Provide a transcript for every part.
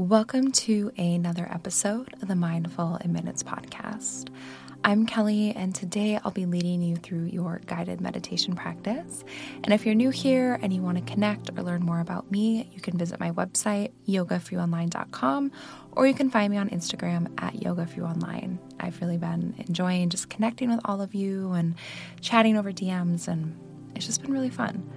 Welcome to another episode of the Mindful in Minutes podcast. I'm Kelly, and today I'll be leading you through your guided meditation practice. And if you're new here and you want to connect or learn more about me, you can visit my website, yogaforyouonline.com, or you can find me on Instagram at yogaforyouonline. I've really been enjoying just connecting with all of you and chatting over DMs, and it's just been really fun.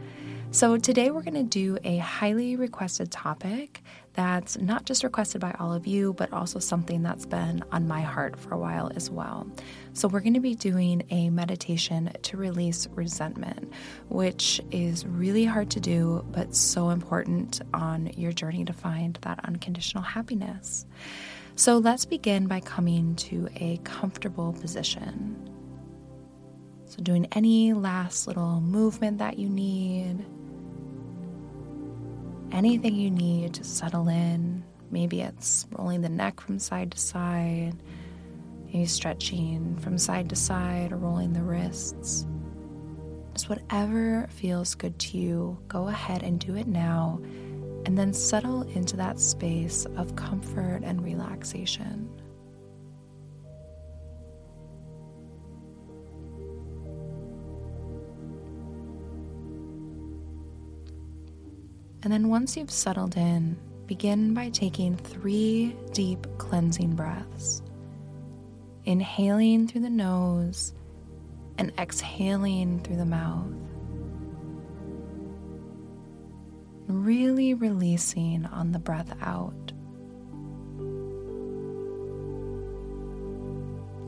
So, today we're going to do a highly requested topic that's not just requested by all of you, but also something that's been on my heart for a while as well. So, we're going to be doing a meditation to release resentment, which is really hard to do, but so important on your journey to find that unconditional happiness. So, let's begin by coming to a comfortable position. So, doing any last little movement that you need anything you need to settle in. Maybe it's rolling the neck from side to side, maybe stretching from side to side or rolling the wrists. Just whatever feels good to you, go ahead and do it now, and then settle into that space of comfort and relaxation. And then once you've settled in, begin by taking three deep cleansing breaths. Inhaling through the nose and exhaling through the mouth. Really releasing on the breath out.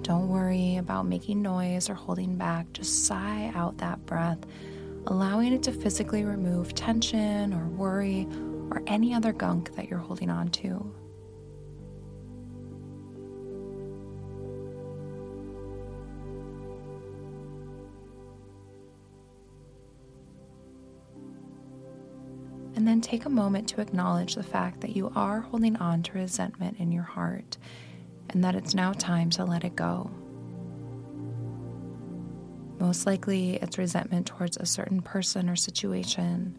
Don't worry about making noise or holding back, just sigh out that breath allowing it to physically remove tension or worry or any other gunk that you're holding on to. And then take a moment to acknowledge the fact that you are holding on to resentment in your heart and that it's now time to let it go. Most likely, it's resentment towards a certain person or situation,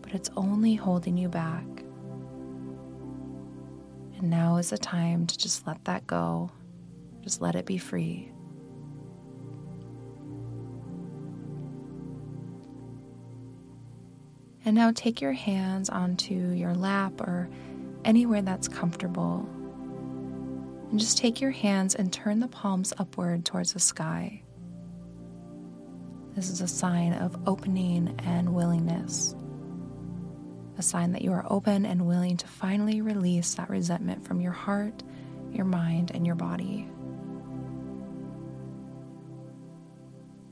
but it's only holding you back. And now is the time to just let that go, just let it be free. And now take your hands onto your lap or anywhere that's comfortable. And just take your hands and turn the palms upward towards the sky. This is a sign of opening and willingness. A sign that you are open and willing to finally release that resentment from your heart, your mind, and your body.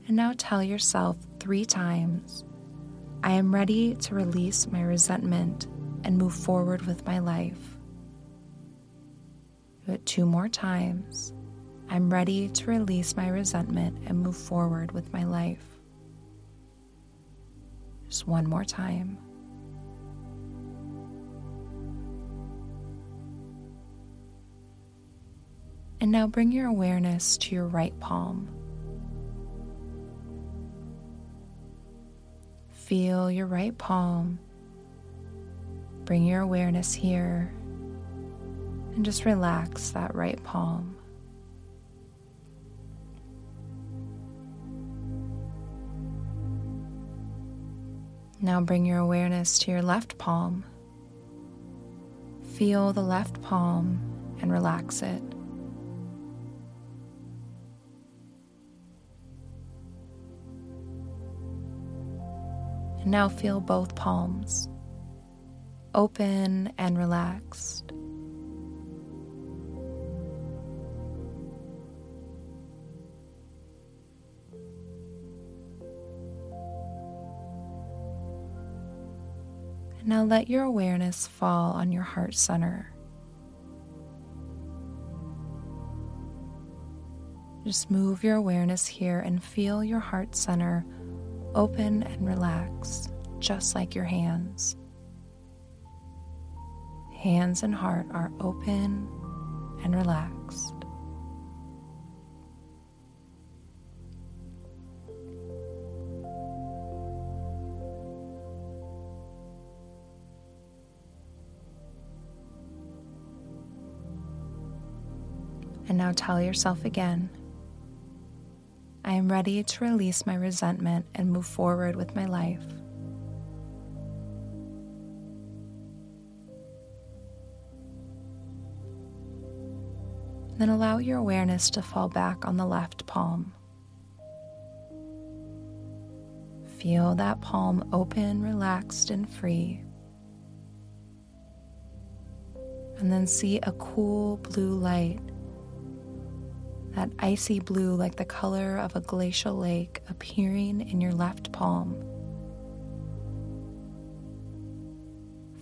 And now tell yourself three times I am ready to release my resentment and move forward with my life. Do it two more times. I'm ready to release my resentment and move forward with my life. Just one more time. And now bring your awareness to your right palm. Feel your right palm. Bring your awareness here and just relax that right palm. Now bring your awareness to your left palm. Feel the left palm and relax it. And now feel both palms open and relaxed. Now let your awareness fall on your heart center. Just move your awareness here and feel your heart center open and relax, just like your hands. Hands and heart are open and relaxed. And now tell yourself again I am ready to release my resentment and move forward with my life. Then allow your awareness to fall back on the left palm. Feel that palm open, relaxed, and free. And then see a cool blue light that icy blue like the color of a glacial lake appearing in your left palm.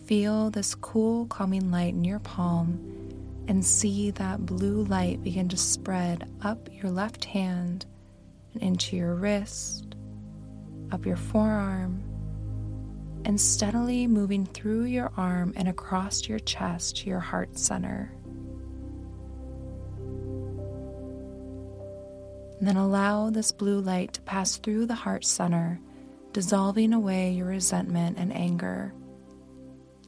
Feel this cool, calming light in your palm and see that blue light begin to spread up your left hand and into your wrist, up your forearm, and steadily moving through your arm and across your chest to your heart center. And then allow this blue light to pass through the heart center, dissolving away your resentment and anger.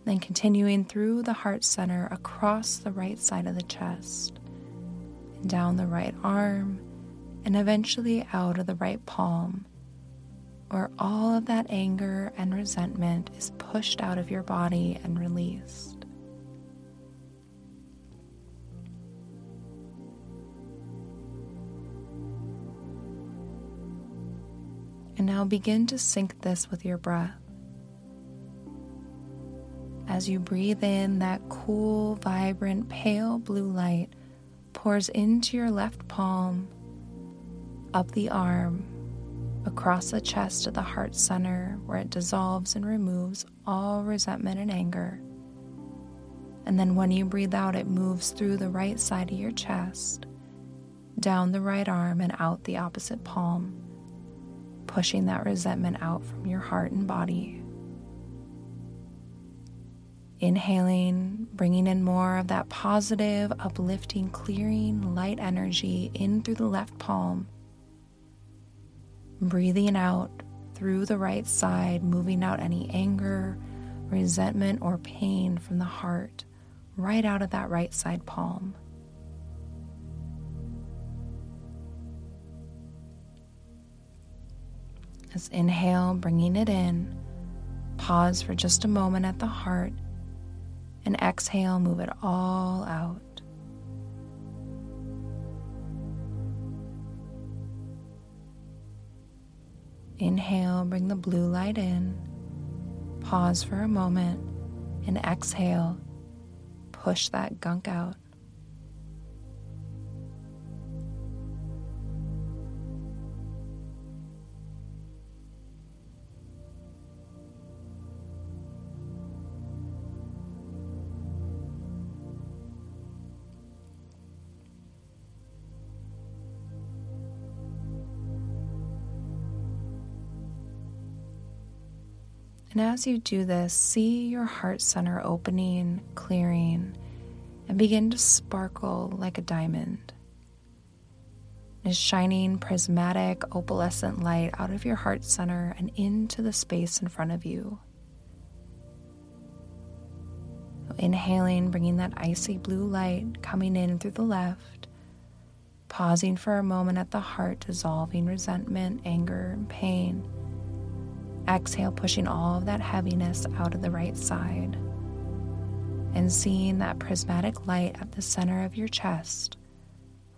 Then continuing through the heart center across the right side of the chest, and down the right arm, and eventually out of the right palm, where all of that anger and resentment is pushed out of your body and released. Now begin to sync this with your breath. As you breathe in, that cool, vibrant, pale blue light pours into your left palm, up the arm, across the chest to the heart center, where it dissolves and removes all resentment and anger. And then when you breathe out, it moves through the right side of your chest, down the right arm, and out the opposite palm pushing that resentment out from your heart and body. Inhaling, bringing in more of that positive, uplifting, clearing light energy in through the left palm. Breathing out through the right side, moving out any anger, resentment, or pain from the heart right out of that right side palm. As inhale, bringing it in, pause for just a moment at the heart, and exhale, move it all out. Inhale, bring the blue light in, pause for a moment, and exhale, push that gunk out. And as you do this, see your heart center opening, clearing, and begin to sparkle like a diamond. Is shining prismatic opalescent light out of your heart center and into the space in front of you. Inhaling, bringing that icy blue light coming in through the left, pausing for a moment at the heart, dissolving resentment, anger, and pain Exhale, pushing all of that heaviness out of the right side. And seeing that prismatic light at the center of your chest,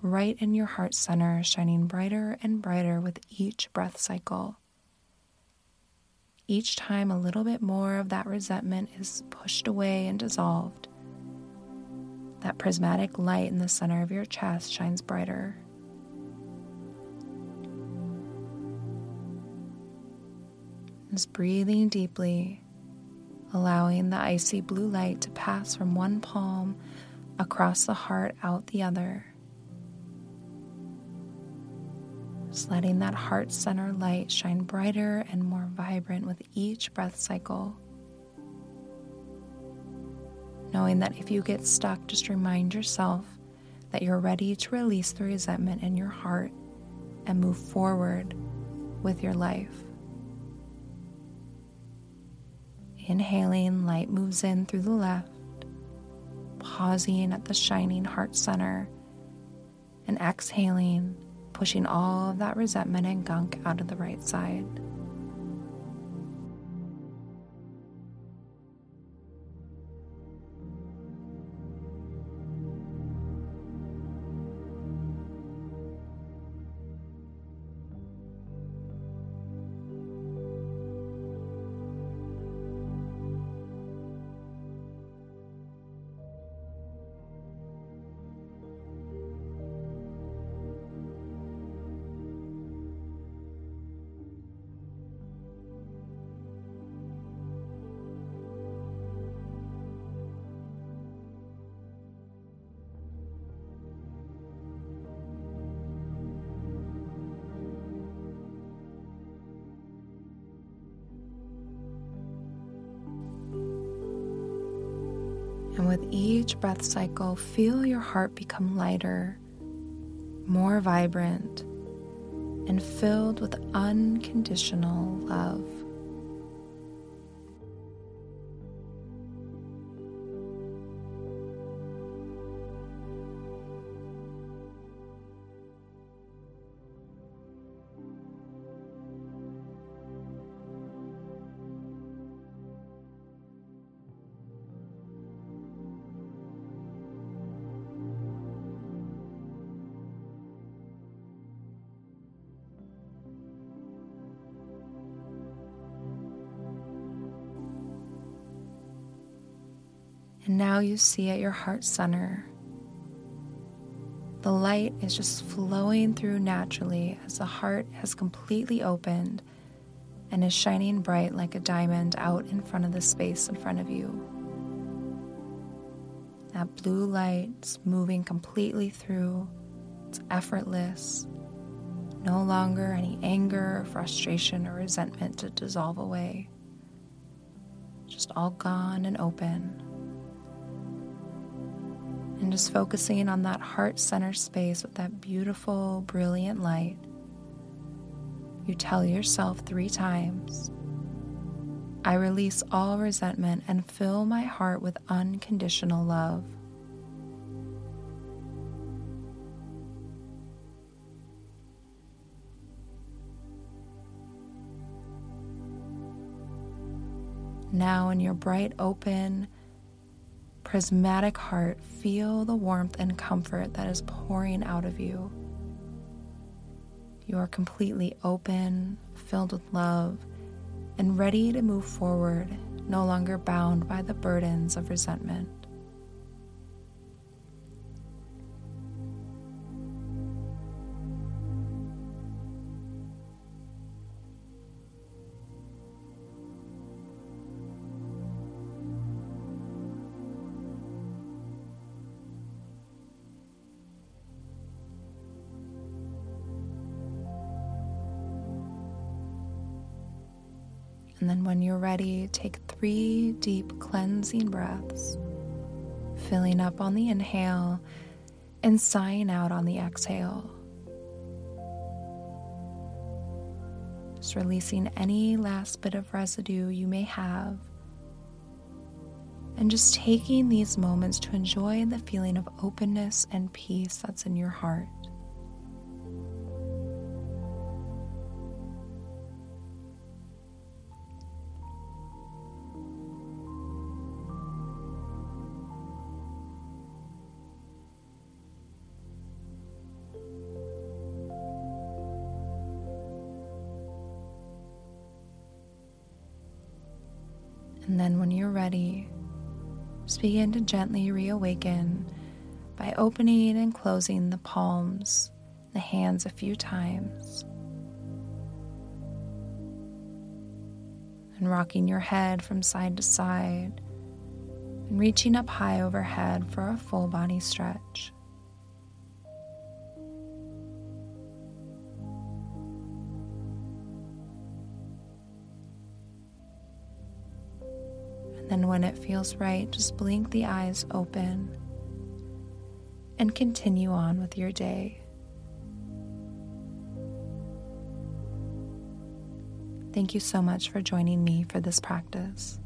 right in your heart center, shining brighter and brighter with each breath cycle. Each time, a little bit more of that resentment is pushed away and dissolved. That prismatic light in the center of your chest shines brighter. Just breathing deeply, allowing the icy blue light to pass from one palm across the heart out the other. Just letting that heart center light shine brighter and more vibrant with each breath cycle. Knowing that if you get stuck, just remind yourself that you're ready to release the resentment in your heart and move forward with your life. Inhaling, light moves in through the left, pausing at the shining heart center, and exhaling, pushing all of that resentment and gunk out of the right side. With each breath cycle, feel your heart become lighter, more vibrant, and filled with unconditional love. And now you see at your heart center, the light is just flowing through naturally as the heart has completely opened and is shining bright like a diamond out in front of the space in front of you. That blue light's moving completely through, it's effortless. No longer any anger, or frustration, or resentment to dissolve away. Just all gone and open just focusing on that heart center space with that beautiful, brilliant light, you tell yourself three times I release all resentment and fill my heart with unconditional love. Now, in your bright, open, prismatic heart, feel the warmth and comfort that is pouring out of you. You are completely open, filled with love, and ready to move forward, no longer bound by the burdens of resentment. And then when you're ready, take three deep cleansing breaths, filling up on the inhale and sighing out on the exhale. Just releasing any last bit of residue you may have. And just taking these moments to enjoy the feeling of openness and peace that's in your heart. And then, when you're ready, just begin to gently reawaken by opening and closing the palms, the hands a few times, and rocking your head from side to side and reaching up high overhead for a full body stretch. Then, when it feels right, just blink the eyes open and continue on with your day. Thank you so much for joining me for this practice.